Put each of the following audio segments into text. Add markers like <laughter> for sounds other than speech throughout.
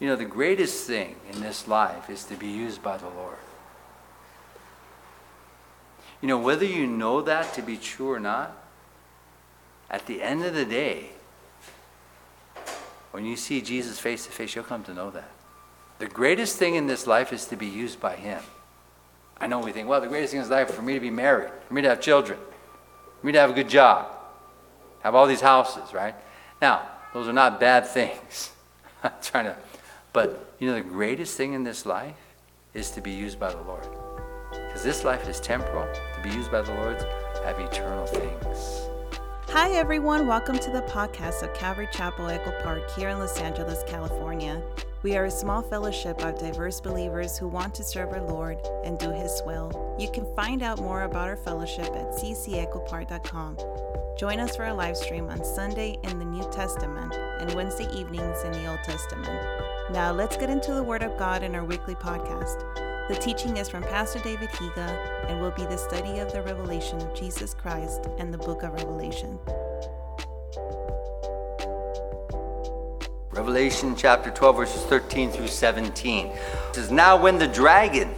You know, the greatest thing in this life is to be used by the Lord. You know, whether you know that to be true or not, at the end of the day, when you see Jesus face to face, you'll come to know that. The greatest thing in this life is to be used by Him. I know we think, well, the greatest thing in this life is for me to be married, for me to have children, for me to have a good job, have all these houses, right? Now, those are not bad <laughs> things. I'm trying to, but you know, the greatest thing in this life is to be used by the Lord. Because this life is temporal. To be used by the Lord, have eternal things. Hi, everyone. Welcome to the podcast of Calvary Chapel Echo Park here in Los Angeles, California. We are a small fellowship of diverse believers who want to serve our Lord and do His will. You can find out more about our fellowship at ccechopark.com. Join us for a live stream on Sunday in the New Testament and Wednesday evenings in the Old Testament. Now, let's get into the Word of God in our weekly podcast. The teaching is from Pastor David Higa and will be the study of the revelation of Jesus Christ and the book of Revelation. Revelation chapter 12, verses 13 through 17. It says, Now when the dragon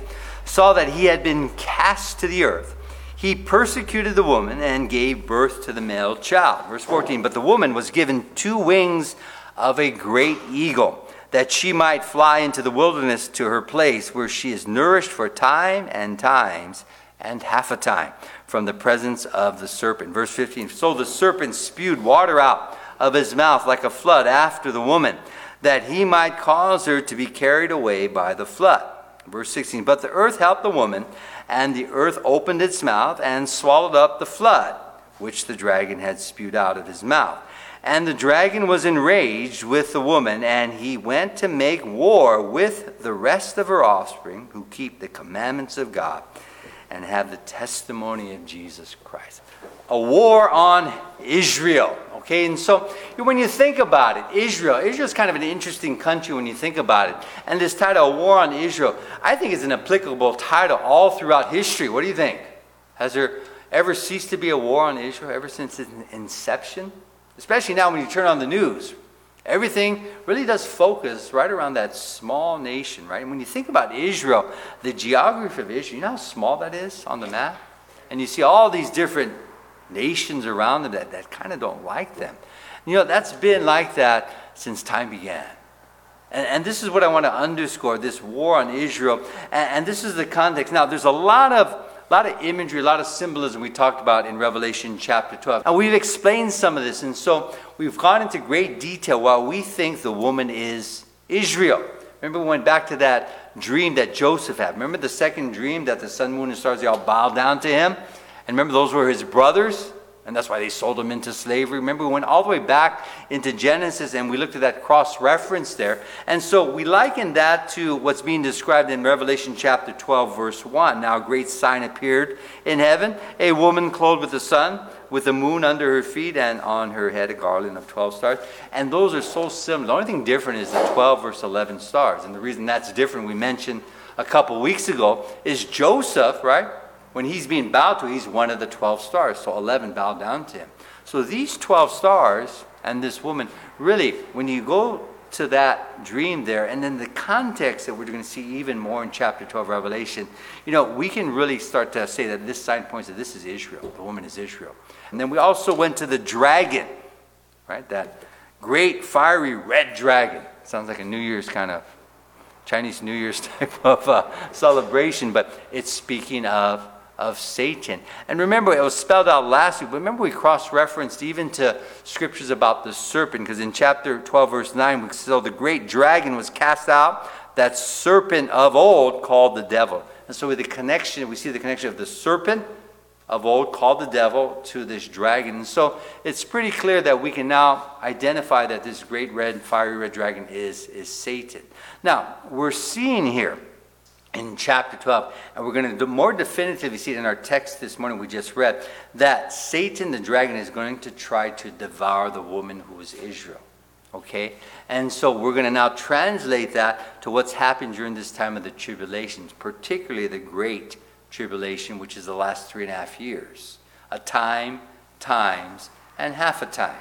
saw that he had been cast to the earth, he persecuted the woman and gave birth to the male child. Verse 14, But the woman was given two wings of a great eagle that she might fly into the wilderness to her place where she is nourished for time and times and half a time from the presence of the serpent. Verse 15 So the serpent spewed water out of his mouth like a flood after the woman, that he might cause her to be carried away by the flood. Verse 16 But the earth helped the woman, and the earth opened its mouth and swallowed up the flood which the dragon had spewed out of his mouth. And the dragon was enraged with the woman, and he went to make war with the rest of her offspring who keep the commandments of God and have the testimony of Jesus Christ. A war on Israel. Okay, and so when you think about it, Israel, Israel is kind of an interesting country when you think about it. And this title, War on Israel, I think is an applicable title all throughout history. What do you think? Has there ever ceased to be a war on Israel ever since its inception? Especially now when you turn on the news. Everything really does focus right around that small nation, right? And when you think about Israel, the geography of Israel, you know how small that is on the map? And you see all these different nations around them that, that kind of don't like them. You know, that's been like that since time began. And, and this is what I want to underscore this war on Israel. And, and this is the context. Now, there's a lot of a lot of imagery, a lot of symbolism we talked about in Revelation chapter 12. And we've explained some of this. And so we've gone into great detail why we think the woman is Israel. Remember, we went back to that dream that Joseph had. Remember the second dream that the sun, moon, and stars, they all bowed down to him? And remember, those were his brothers? And that's why they sold him into slavery. Remember, we went all the way back into Genesis and we looked at that cross reference there. And so we liken that to what's being described in Revelation chapter 12, verse 1. Now, a great sign appeared in heaven a woman clothed with the sun, with the moon under her feet, and on her head a garland of 12 stars. And those are so similar. The only thing different is the 12, verse 11 stars. And the reason that's different, we mentioned a couple weeks ago, is Joseph, right? When he's being bowed to, he's one of the 12 stars. So 11 bowed down to him. So these 12 stars and this woman, really, when you go to that dream there, and then the context that we're going to see even more in chapter 12 Revelation, you know, we can really start to say that this sign points that this is Israel. The woman is Israel. And then we also went to the dragon, right? That great fiery red dragon. Sounds like a New Year's kind of Chinese New Year's <laughs> type of uh, celebration, but it's speaking of of Satan. And remember, it was spelled out last week, but remember we cross referenced even to scriptures about the serpent, because in chapter 12, verse 9, we saw the great dragon was cast out, that serpent of old called the devil. And so, with the connection, we see the connection of the serpent of old called the devil to this dragon. And so, it's pretty clear that we can now identify that this great red, fiery red dragon is, is Satan. Now, we're seeing here in chapter 12. And we're going to more definitively see it in our text this morning we just read that Satan, the dragon, is going to try to devour the woman who is Israel. Okay? And so we're going to now translate that to what's happened during this time of the tribulations, particularly the great tribulation, which is the last three and a half years. A time, times, and half a time.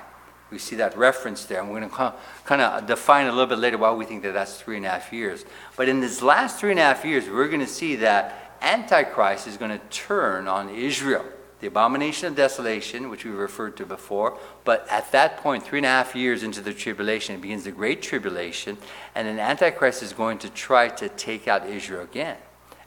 We see that reference there. And we're going to kind of define a little bit later why we think that that's three and a half years. But in this last three and a half years, we're going to see that Antichrist is going to turn on Israel. The abomination of desolation, which we referred to before. But at that point, three and a half years into the tribulation, it begins the Great Tribulation. And then Antichrist is going to try to take out Israel again.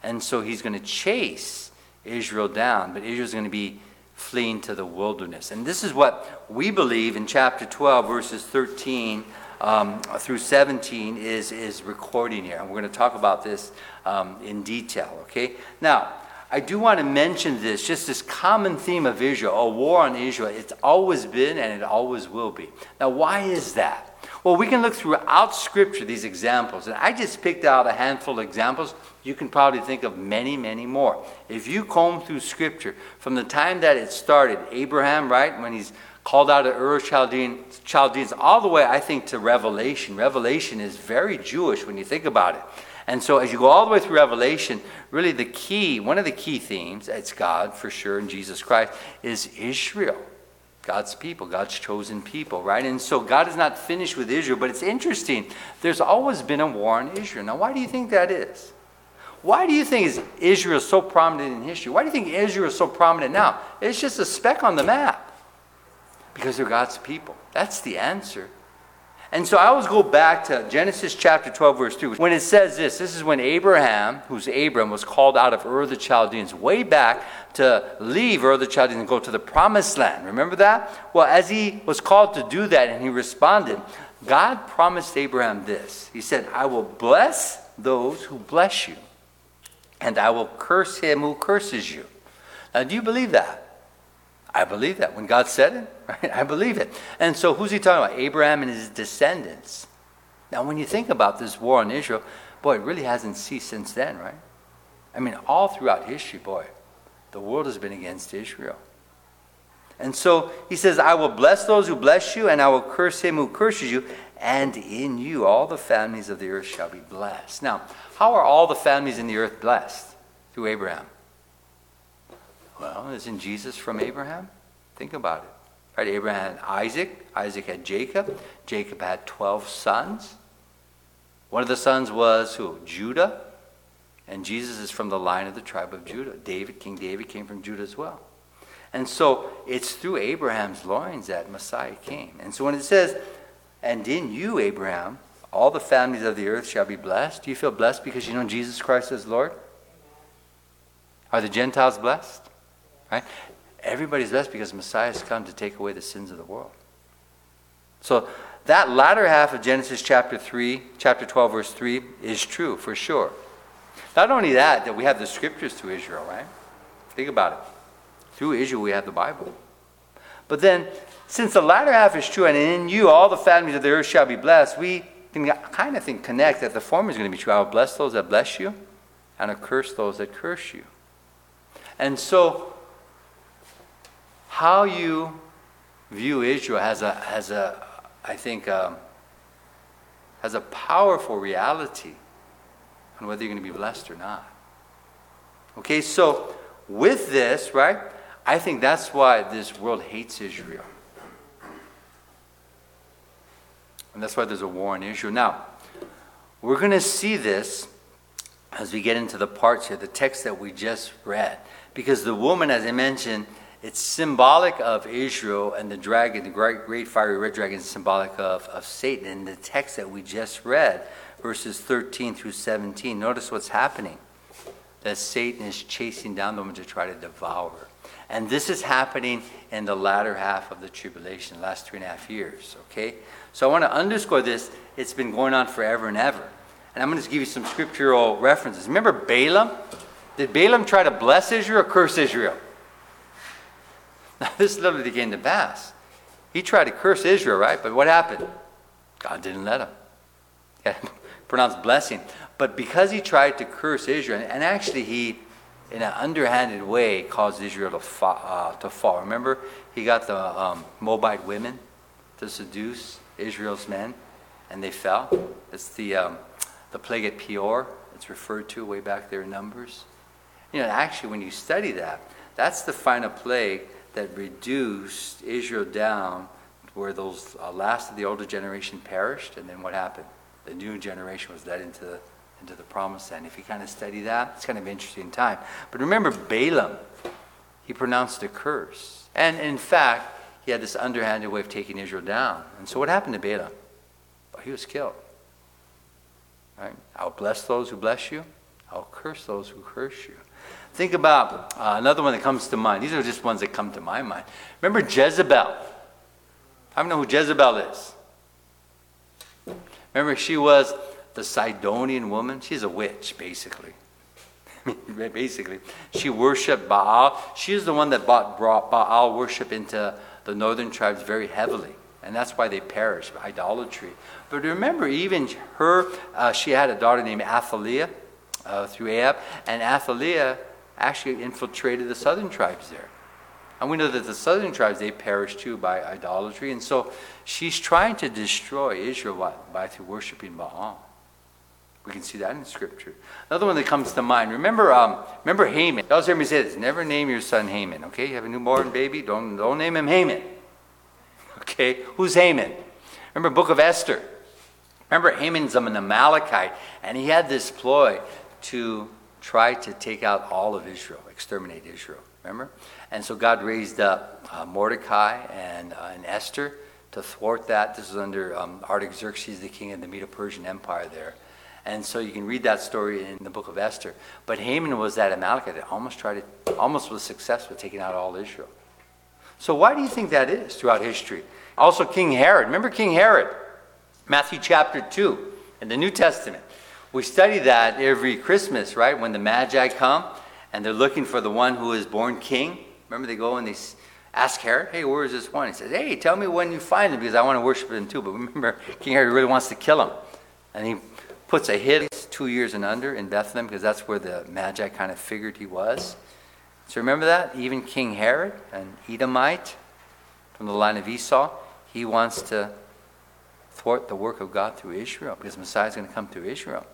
And so he's going to chase Israel down. But Israel's going to be fleeing to the wilderness. And this is what we believe in chapter 12, verses 13 um, through 17 is, is recording here. And we're going to talk about this um, in detail, okay? Now, I do want to mention this, just this common theme of Israel, a war on Israel. It's always been and it always will be. Now, why is that? Well, we can look throughout Scripture these examples, and I just picked out a handful of examples. You can probably think of many, many more. If you comb through Scripture from the time that it started, Abraham, right, when he's called out of Ur Chaldeans, Chaldeans, all the way, I think, to Revelation. Revelation is very Jewish when you think about it. And so, as you go all the way through Revelation, really the key, one of the key themes, it's God for sure, and Jesus Christ, is Israel. God's people, God's chosen people, right? And so God is not finished with Israel, but it's interesting. There's always been a war on Israel. Now, why do you think that is? Why do you think Israel is so prominent in history? Why do you think Israel is so prominent now? It's just a speck on the map. Because they're God's people. That's the answer. And so I always go back to Genesis chapter 12, verse 2, when it says this. This is when Abraham, who's Abram, was called out of Ur of the Chaldeans, way back to leave Ur of the Chaldeans and go to the promised land. Remember that? Well, as he was called to do that and he responded, God promised Abraham this. He said, I will bless those who bless you, and I will curse him who curses you. Now, do you believe that? I believe that. When God said it, <laughs> right? I believe it. And so who's he talking about? Abraham and his descendants. Now, when you think about this war on Israel, boy, it really hasn't ceased since then, right? I mean, all throughout history, boy, the world has been against Israel. And so he says, I will bless those who bless you, and I will curse him who curses you, and in you all the families of the earth shall be blessed. Now, how are all the families in the earth blessed? Through Abraham. Well, isn't Jesus from Abraham? Think about it. Right? Abraham had Isaac. Isaac had Jacob. Jacob had 12 sons. One of the sons was who? Judah. And Jesus is from the line of the tribe of Judah. David, King David, came from Judah as well. And so it's through Abraham's loins that Messiah came. And so when it says, and in you, Abraham, all the families of the earth shall be blessed, do you feel blessed because you know Jesus Christ is Lord? Are the Gentiles blessed? Right? Everybody's blessed because Messiah has come to take away the sins of the world. So that latter half of Genesis chapter 3, chapter 12, verse 3 is true for sure. Not only that, that we have the scriptures through Israel, right? Think about it. Through Israel, we have the Bible. But then, since the latter half is true, and in you all the families of the earth shall be blessed, we can kind of think, connect that the former is going to be true. I will bless those that bless you, and I will curse those that curse you. And so, how you view Israel has a, has a I think, um, has a powerful reality on whether you're going to be blessed or not. Okay, so with this, right, I think that's why this world hates Israel. And that's why there's a war in Israel. Now, we're going to see this as we get into the parts here, the text that we just read. Because the woman, as I mentioned, it's symbolic of Israel, and the dragon, the great, great fiery red dragon, is symbolic of, of Satan. In the text that we just read, verses 13 through 17, notice what's happening. That Satan is chasing down the woman to try to devour. And this is happening in the latter half of the tribulation, the last three and a half years. Okay? So I want to underscore this. It's been going on forever and ever. And I'm going to give you some scriptural references. Remember Balaam? Did Balaam try to bless Israel or curse Israel? <laughs> Now, this literally came to pass. He tried to curse Israel, right? But what happened? God didn't let him. <laughs> He had <laughs> pronounced blessing. But because he tried to curse Israel, and actually he, in an underhanded way, caused Israel to, fa- uh, to fall. Remember, he got the um, Moabite women to seduce Israel's men, and they fell. It's the, um, the plague at Peor. It's referred to way back there in Numbers. You know, actually, when you study that, that's the final plague that reduced Israel down where those uh, last of the older generation perished, and then what happened? The new generation was led into the, into the promised land. If you kind of study that, it's kind of interesting time. But remember Balaam, he pronounced a curse. And in fact, he had this underhanded way of taking Israel down. And so what happened to Balaam? Well, he was killed. Right? I'll bless those who bless you. I'll curse those who curse you. Think about uh, another one that comes to mind. These are just ones that come to my mind. Remember Jezebel? I don't know who Jezebel is. Remember, she was the Sidonian woman. She's a witch, basically. <laughs> basically, she worshipped Baal. She is the one that brought Baal worship into the northern tribes very heavily. And that's why they perished, idolatry. But remember, even her, uh, she had a daughter named Athaliah uh, through Ahab, and Athaliah actually infiltrated the southern tribes there. And we know that the southern tribes, they perished too by idolatry. And so she's trying to destroy Israel by, by through worshiping Baal. We can see that in Scripture. Another one that comes to mind. Remember, um, remember Haman. You always hear me say this: never name your son Haman. Okay, you have a newborn baby. Don't don't name him Haman. <laughs> Okay, who's Haman? Remember Book of Esther. Remember Haman's an Amalekite, and he had this ploy to try to take out all of Israel, exterminate Israel. Remember? And so God raised up uh, Mordecai and, uh, and Esther to thwart that. This was under um, Artaxerxes, the king of the Medo Persian Empire there. And so you can read that story in the book of Esther. But Haman was that Amalekite that almost tried to, almost was successful taking out all Israel. So why do you think that is throughout history? Also, King Herod. Remember King Herod? Matthew chapter 2 in the New Testament. We study that every Christmas, right? When the Magi come and they're looking for the one who is born king. Remember, they go and they ask Herod, hey, where is this one? He says, hey, tell me when you find him because I want to worship him too. But remember, King Herod really wants to kill him. And he puts a hit two years and under in Bethlehem because that's where the Magi kind of figured he was. So remember that? Even King Herod, an Edomite from the line of Esau, he wants to thwart the work of God through Israel because Messiah is going to come through Israel.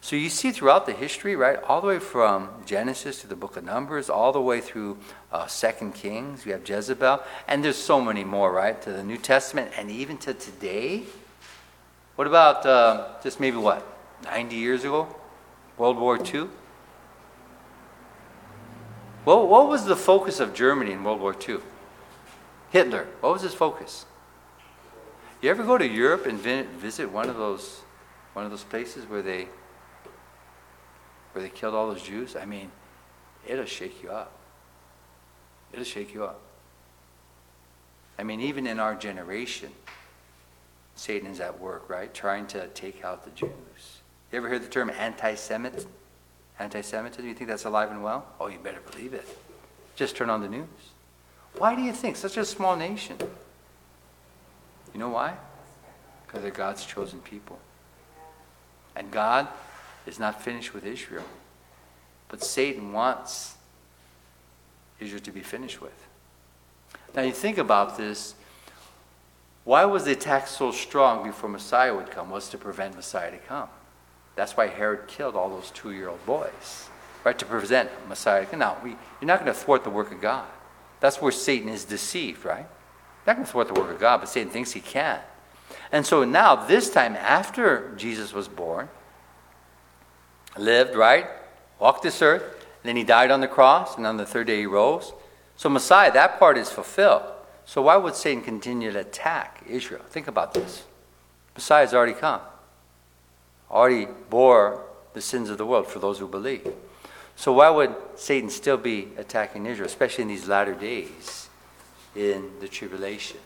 So you see throughout the history, right, all the way from Genesis to the book of Numbers, all the way through uh, Second Kings, you have Jezebel, and there's so many more, right, to the New Testament, and even to today. What about uh, just maybe what, 90 years ago? World War II? Well, what was the focus of Germany in World War II? Hitler. What was his focus? You ever go to Europe and visit one of those one of those places where they where they killed all those Jews? I mean, it'll shake you up. It'll shake you up. I mean, even in our generation, Satan is at work, right? Trying to take out the Jews. You ever hear the term anti-Semit? Anti-Semitism? You think that's alive and well? Oh, you better believe it. Just turn on the news. Why do you think such a small nation? You know why? Because they're God's chosen people. And God is not finished with Israel. But Satan wants Israel to be finished with. Now you think about this. Why was the attack so strong before Messiah would come? Was to prevent Messiah to come. That's why Herod killed all those two-year-old boys, right? To prevent Messiah. Now, we, you're not going to thwart the work of God. That's where Satan is deceived, right? Not going to thwart the work of God, but Satan thinks he can. And so now, this time after Jesus was born, lived, right? Walked this earth, then he died on the cross, and on the third day he rose. So, Messiah, that part is fulfilled. So, why would Satan continue to attack Israel? Think about this. Messiah has already come, already bore the sins of the world for those who believe. So, why would Satan still be attacking Israel, especially in these latter days? in the tribulation?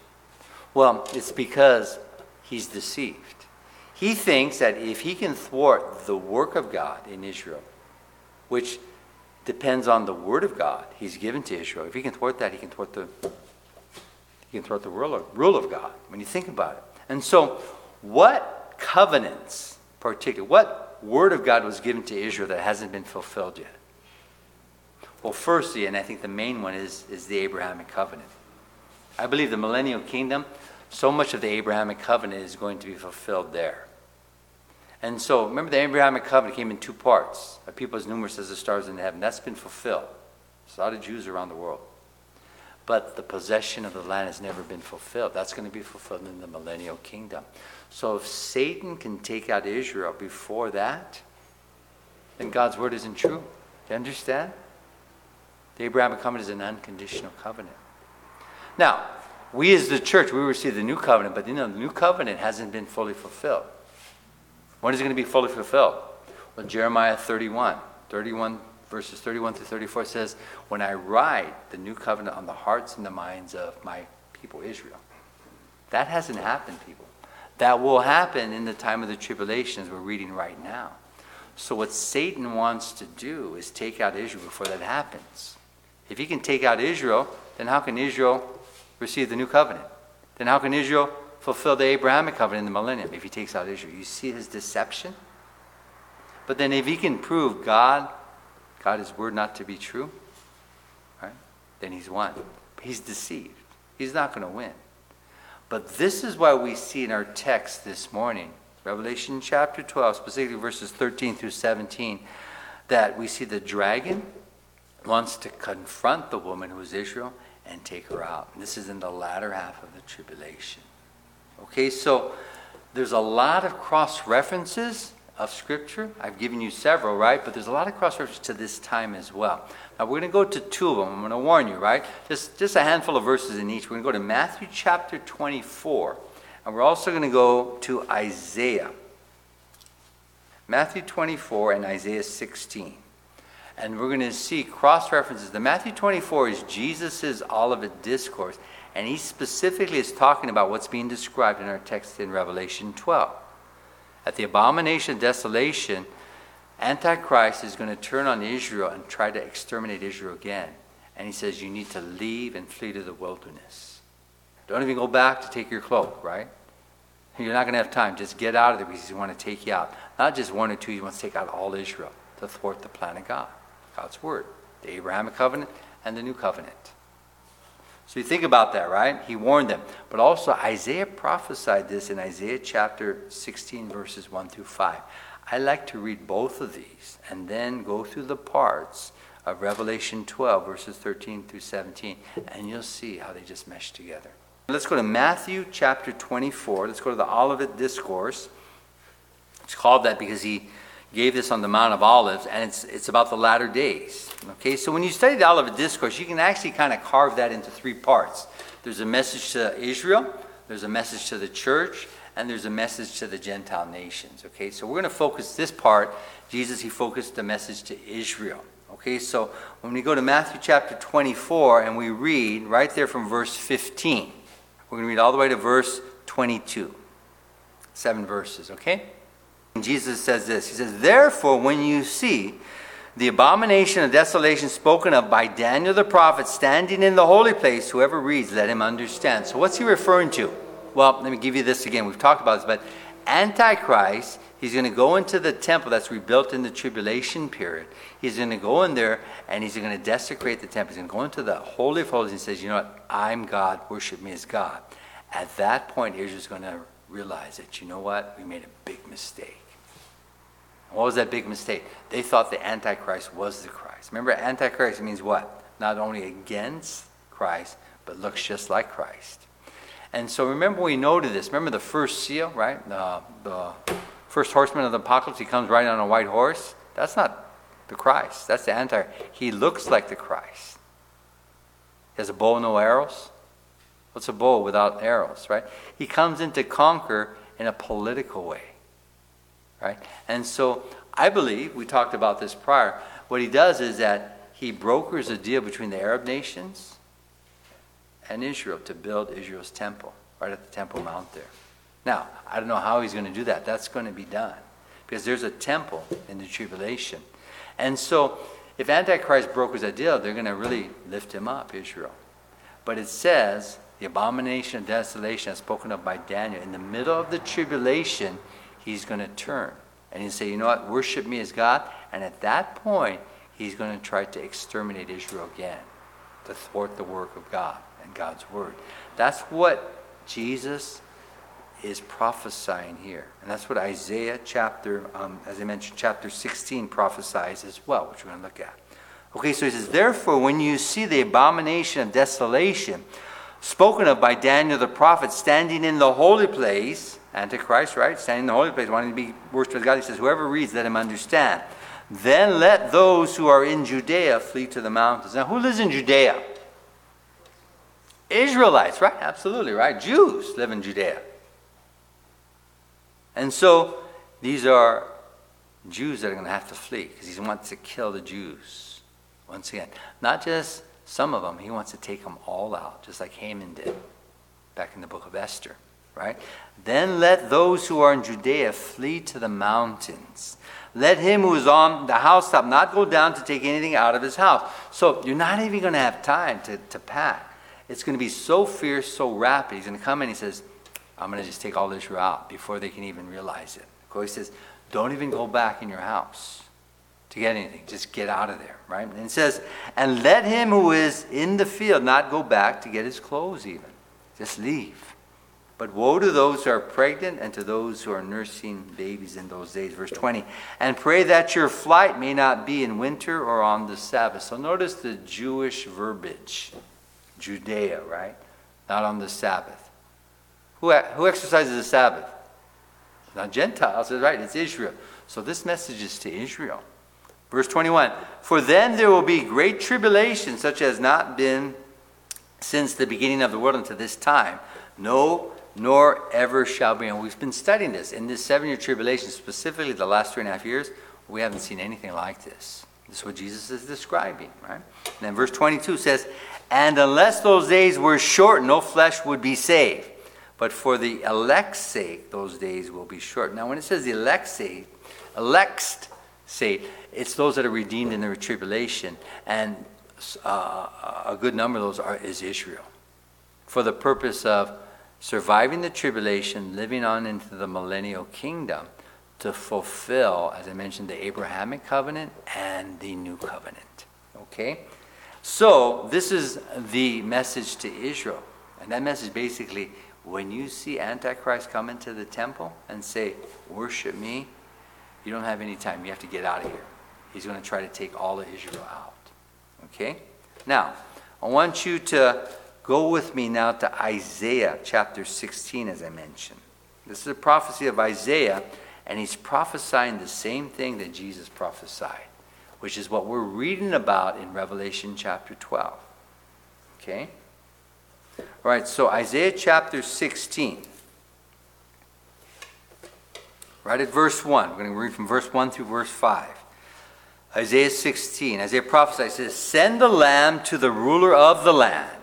Well, it's because he's deceived. He thinks that if he can thwart the work of God in Israel, which depends on the word of God he's given to Israel, if he can thwart that, he can thwart the he can thwart the rule of, rule of God when you think about it. And so, what covenants, particularly, what word of God was given to Israel that hasn't been fulfilled yet? Well, firstly, and I think the main one is, is the Abrahamic covenant. I believe the millennial kingdom, so much of the Abrahamic covenant is going to be fulfilled there. And so, remember, the Abrahamic covenant came in two parts a people as numerous as the stars in heaven. That's been fulfilled. There's a lot of Jews around the world. But the possession of the land has never been fulfilled. That's going to be fulfilled in the millennial kingdom. So if Satan can take out Israel before that, then God's word isn't true. Do you understand? The Abrahamic covenant is an unconditional covenant. Now, we as the church, we receive the new covenant, but you know, the new covenant hasn't been fully fulfilled. When is it going to be fully fulfilled? Well, Jeremiah 31, 31 verses 31 through 34 says, When I write the new covenant on the hearts and the minds of my people Israel. That hasn't happened, people. That will happen in the time of the tribulations we're reading right now. So, what Satan wants to do is take out Israel before that happens. If he can take out Israel, then how can Israel receive the new covenant? Then how can Israel fulfill the Abrahamic covenant in the millennium if he takes out Israel? You see his deception? But then, if he can prove God God word not to be true, right? Then he's won. He's deceived. He's not going to win. But this is why we see in our text this morning, Revelation chapter 12, specifically verses 13 through 17, that we see the dragon wants to confront the woman who is Israel and take her out. And this is in the latter half of the tribulation. Okay, so there's a lot of cross references of Scripture. I've given you several, right? But there's a lot of cross references to this time as well. Now we're going to go to two of them. I'm going to warn you, right? Just, just a handful of verses in each. We're going to go to Matthew chapter 24. And we're also going to go to Isaiah. Matthew 24 and Isaiah 16. And we're going to see cross references. The Matthew 24 is Jesus' Olivet Discourse. And he specifically is talking about what's being described in our text in Revelation 12. At the abomination of desolation, Antichrist is going to turn on Israel and try to exterminate Israel again. And he says, You need to leave and flee to the wilderness. Don't even go back to take your cloak, right? You're not going to have time. Just get out of there because he wants to take you out. Not just one or two, he wants to take out all Israel to thwart the plan of God, God's word, the Abrahamic covenant and the new covenant. So you think about that, right? He warned them. But also, Isaiah prophesied this in Isaiah chapter 16, verses 1 through 5. I like to read both of these and then go through the parts of Revelation 12, verses 13 through 17, and you'll see how they just mesh together. Let's go to Matthew chapter 24. Let's go to the Olivet Discourse. It's called that because he gave this on the Mount of Olives, and it's, it's about the latter days. Okay, so when you study the Olivet Discourse, you can actually kind of carve that into three parts. There's a message to Israel, there's a message to the church, and there's a message to the Gentile nations. Okay, so we're going to focus this part. Jesus, he focused the message to Israel. Okay, so when we go to Matthew chapter 24 and we read right there from verse 15, we're going to read all the way to verse 22. Seven verses, okay? Jesus says this He says, Therefore, when you see the abomination of desolation spoken of by Daniel the prophet standing in the holy place, whoever reads, let him understand. So, what's he referring to? Well, let me give you this again. We've talked about this, but Antichrist, he's going to go into the temple that's rebuilt in the tribulation period. He's going to go in there and he's going to desecrate the temple. He's going to go into the Holy of Holies and says, You know what? I'm God. Worship me as God. At that point, Israel's going to realize that, you know what? We made a big mistake. What was that big mistake? They thought the Antichrist was the Christ. Remember, Antichrist means what? Not only against Christ, but looks just like Christ. And so remember, we noted this. Remember the first seal, right? The, the first horseman of the apocalypse, he comes riding on a white horse. That's not the Christ. That's the Antichrist. He looks like the Christ. He has a bow no arrows. What's a bow without arrows, right? He comes in to conquer in a political way right? And so I believe, we talked about this prior, what he does is that he brokers a deal between the Arab nations and Israel to build Israel's temple, right at the Temple Mount there. Now, I don't know how he's going to do that. That's going to be done because there's a temple in the tribulation. And so, if Antichrist brokers a deal, they're going to really lift him up, Israel. But it says, the abomination of desolation, as spoken of by Daniel, in the middle of the tribulation, he's going to turn and he'll say, You know what? Worship me as God. And at that point, he's going to try to exterminate Israel again to thwart the work of God and God's word. That's what Jesus is prophesying here. And that's what Isaiah chapter, um, as I mentioned, chapter 16 prophesies as well, which we're going to look at. Okay, so he says, Therefore, when you see the abomination of desolation spoken of by Daniel the prophet standing in the holy place, Antichrist, right? Standing in the holy place, wanting to be worshipped as God, he says, Whoever reads, let him understand. Then let those who are in Judea flee to the mountains. Now, who lives in Judea? Israelites, right? Absolutely, right? Jews live in Judea. And so these are Jews that are going to have to flee because he wants to kill the Jews. Once again, not just some of them, he wants to take them all out, just like Haman did back in the book of Esther, right? Then let those who are in Judea flee to the mountains. Let him who is on the housetop not go down to take anything out of his house. So you're not even going to have time to, to pack. It's going to be so fierce, so rapid. He's going to come and he says, I'm going to just take all this out before they can even realize it. He says, Don't even go back in your house to get anything. Just get out of there, right? And it says, and let him who is in the field not go back to get his clothes even. Just leave. But woe to those who are pregnant and to those who are nursing babies in those days. Verse 20. And pray that your flight may not be in winter or on the Sabbath. So notice the Jewish verbiage Judea, right? Not on the Sabbath. Who, who exercises the Sabbath? Not Gentiles, right? It's Israel. So this message is to Israel. Verse 21 For then there will be great tribulation, such as not been since the beginning of the world unto this time. No, nor ever shall be. And we've been studying this. In this seven year tribulation, specifically the last three and a half years, we haven't seen anything like this. This is what Jesus is describing, right? And then verse 22 says, And unless those days were short, no flesh would be saved. But for the elect's sake, those days will be short. Now, when it says the elect's sake, elect's sake, it's those that are redeemed in the tribulation, and uh, a good number of those are, is Israel, for the purpose of surviving the tribulation, living on into the millennial kingdom, to fulfill, as I mentioned, the Abrahamic covenant and the new covenant. Okay? So, this is the message to Israel. And that message basically when you see Antichrist come into the temple and say, Worship me, you don't have any time. You have to get out of here. He's going to try to take all of Israel out. Okay? Now, I want you to go with me now to Isaiah chapter 16, as I mentioned. This is a prophecy of Isaiah, and he's prophesying the same thing that Jesus prophesied, which is what we're reading about in Revelation chapter 12. Okay? All right, so Isaiah chapter 16. Right at verse 1. We're going to read from verse 1 through verse 5. Isaiah 16, Isaiah prophesies, says, Send the lamb to the ruler of the land,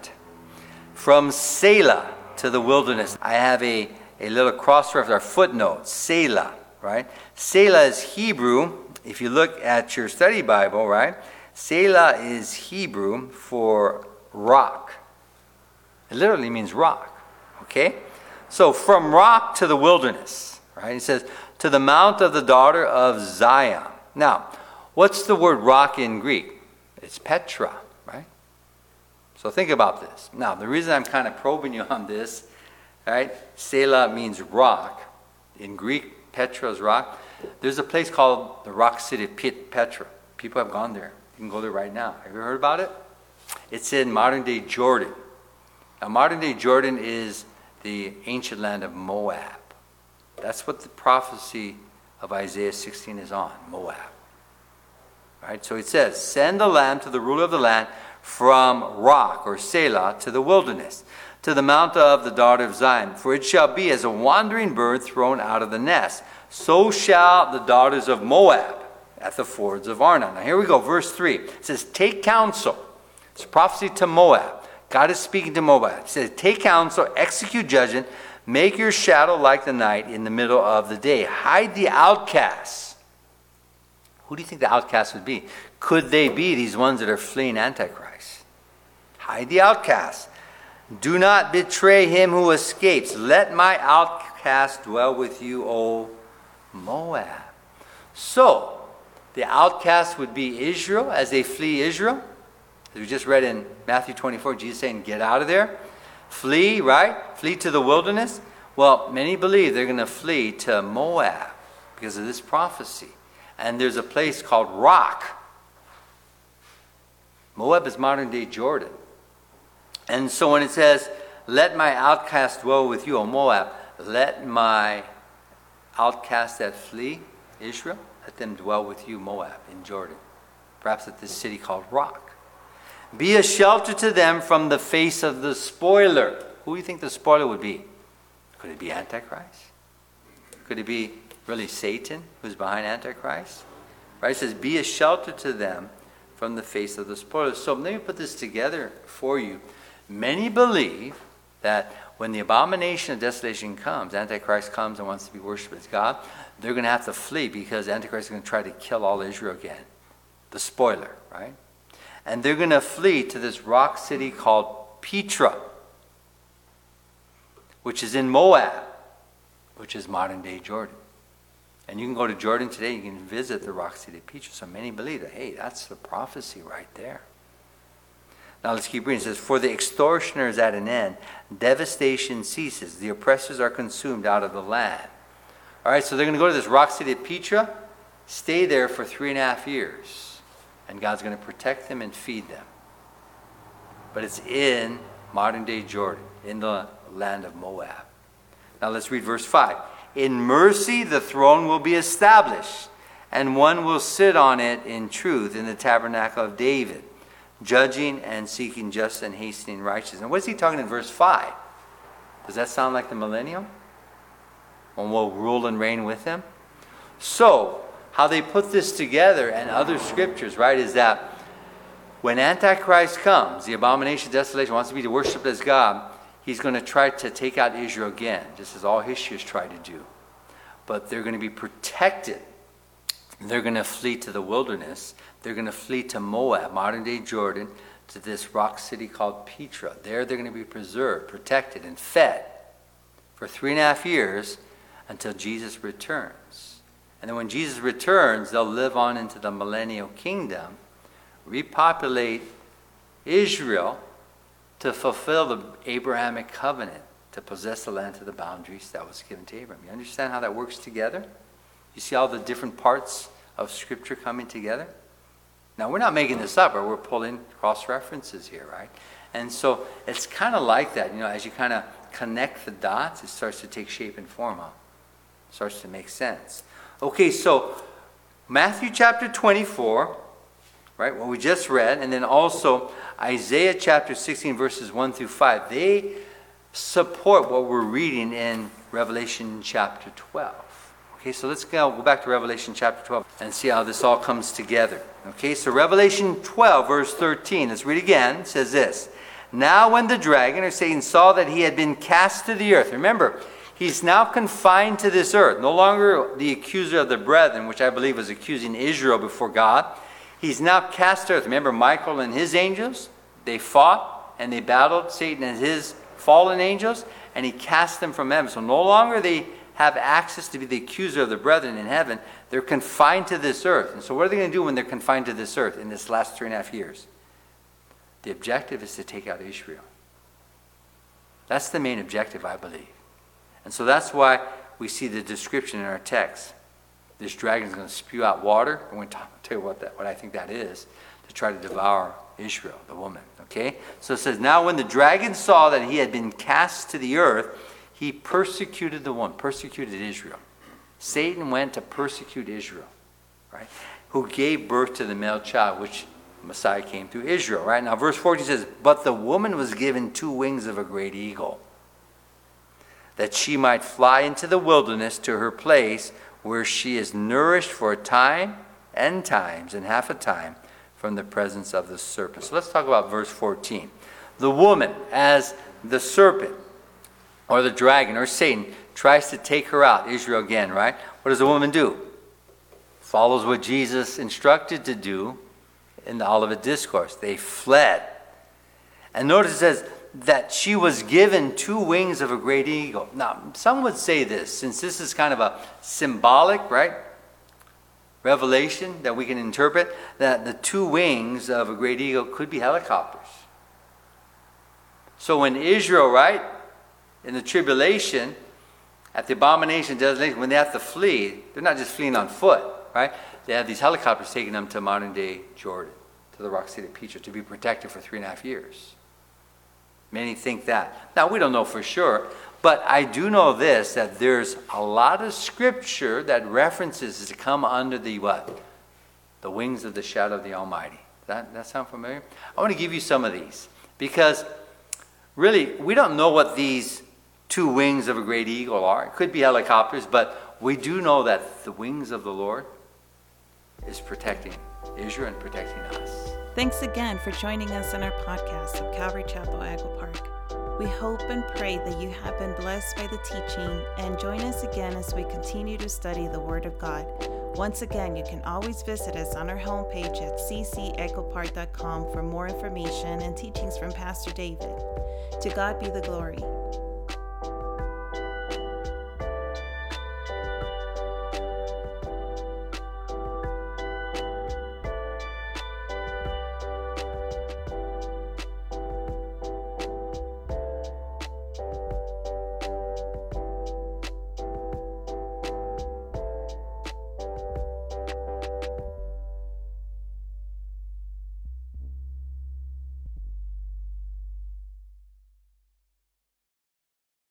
from Selah to the wilderness. I have a, a little cross reference, or footnote, Selah, right? Selah is Hebrew. If you look at your study Bible, right? Selah is Hebrew for rock. It literally means rock, okay? So from rock to the wilderness, right? It says, to the mount of the daughter of Zion. Now, What's the word rock in Greek? It's Petra? So think about this. Now, the reason I'm kind of probing you on this, right? Selah means rock. In Greek, Petra is rock. There's a place called the rock city of Petra. People have gone there. You can go there right now. Have you heard about it? It's in modern day Jordan. Now, modern day Jordan is the ancient land of Moab. That's what the prophecy of Isaiah 16 is on Moab. Right? So it says, Send the lamb to the ruler of the land from rock or Selah to the wilderness, to the mount of the daughter of Zion. For it shall be as a wandering bird thrown out of the nest. So shall the daughters of Moab at the fords of Arnon. Now here we go, verse 3. It says, Take counsel. It's prophecy to Moab. God is speaking to Moab. He says, Take counsel, execute judgment, make your shadow like the night in the middle of the day. Hide the outcasts who do you think the outcasts would be? Could they be these ones that are fleeing Antichrist? Hide the outcast. Do not betray him who escapes. Let my outcast dwell with you, O Moab. So, the outcast would be Israel as they flee Israel. As we just read in Matthew 24, Jesus saying, Get out of there. Flee, right? Flee to the wilderness. Well, many believe they're going to flee to Moab because of this prophecy and there's a place called Rock. Moab is modern day Jordan. And so when it says, Let my outcast dwell with you, O Moab, let my outcast that flee, Israel, let them dwell with you, Moab, in Jordan. Perhaps at this city called Rock. Be a shelter to them from the face of the spoiler. Who do you think the spoiler would be? Could it be Antichrist? Could it be really Satan who's behind Antichrist? Right? It says, Be a shelter to them from the face of the spoiler. So let me put this together for you. Many believe that when the abomination of desolation comes, Antichrist comes and wants to be worshipped as God, they're going to have to flee because Antichrist is going to try to kill all Israel again. The spoiler, right? And they're going to flee to this rock city called Petra, which is in Moab, which is modern day Jordan. And you can go to Jordan today, you can visit the rock city of Petra. So many believe that, hey, that's the prophecy right there. Now let's keep reading. It says, For the extortioner is at an end, devastation ceases, the oppressors are consumed out of the land. All right, so they're going to go to this rock city of Petra, stay there for three and a half years, and God's going to protect them and feed them. But it's in modern day Jordan, in the land of Moab. Now let's read verse 5. In mercy the throne will be established, and one will sit on it in truth in the tabernacle of David, judging and seeking justice and hastening righteousness. And what is he talking in verse 5? Does that sound like the millennium? When we'll rule and reign with him? So, how they put this together and other scriptures, right, is that when Antichrist comes, the abomination of desolation wants to be worshipped as God, he's going to try to take out Israel again, just as all history has tried to do. But they're going to be protected. They're going to flee to the wilderness. They're going to flee to Moab, modern day Jordan, to this rock city called Petra. There they're going to be preserved, protected, and fed for three and a half years until Jesus returns. And then when Jesus returns, they'll live on into the millennial kingdom, repopulate Israel to fulfill the Abrahamic covenant to possess the land to the boundaries that was given to Abraham. You understand how that works together? You see all the different parts of Scripture coming together? Now, we're not making this up, or we're pulling cross references here, right? And so it's kind of like that. You know, as you kind of connect the dots, it starts to take shape and form. Huh? It starts to make sense. Okay, so Matthew chapter 24, right, what we just read, and then also Isaiah chapter 16, verses 1 through 5, they support what we're reading in Revelation chapter 12. Okay, so let's go, go back to Revelation chapter 12 and see how this all comes together. Okay, so Revelation 12, verse 13, let's read again, says this. Now, when the dragon, or Satan, saw that he had been cast to the earth, remember, he's now confined to this earth, no longer the accuser of the brethren, which I believe was accusing Israel before God. He's now cast to earth. Remember Michael and his angels? They fought and they battled Satan and his fallen angels, and he cast them from heaven. So no longer they have access to be the accuser of the brethren in heaven. They're confined to this earth. And so what are they going to do when they're confined to this earth in this last three and a half years? The objective is to take out Israel. That's the main objective, I believe. And so that's why we see the description in our text. This dragon is going to spew out water. I'm going to tell you what, that, what I think that is to try to devour Israel, the woman. Okay? So it says, Now when the dragon saw that he had been cast to the earth, he persecuted the one, persecuted Israel. Satan went to persecute Israel, right? Who gave birth to the male child, which Messiah came through Israel, right? Now, verse 14 says, But the woman was given two wings of a great eagle, that she might fly into the wilderness to her place where she is nourished for a time and times and half a time from the presence of the serpent. So let's talk about verse 14. The woman, as the serpent, or the dragon, or Satan, tries to take her out, Israel again, right? What does the woman do? Follows what Jesus instructed to do in the Olivet Discourse. They fled. And notice it says that she was given two wings of a great eagle. Now, some would say this, since this is kind of a symbolic, right? Revelation that we can interpret, that the two wings of a great eagle could be helicopters. So when Israel, right, in the tribulation, at the abomination desolation, when they have to flee, they're not just fleeing on foot, right? They have these helicopters taking them to modern day Jordan, to the Rock City Petra to be protected for three and a half years. Many think that. Now, we don't know for sure, but I do know this that there's a lot of scripture that references to come under the what? The wings of the shadow of the Almighty. That, that sound familiar? I want to give you some of these because really, we don't know what these two wings of a great eagle are. It could be helicopters, but we do know that the wings of the Lord is protecting Israel and protecting us. Thanks again for joining us on our podcast of Calvary Chapel Eagle Park. We hope and pray that you have been blessed by the teaching and join us again as we continue to study the Word of God. Once again, you can always visit us on our homepage at cceaglepark.com for more information and teachings from Pastor David. To God be the glory.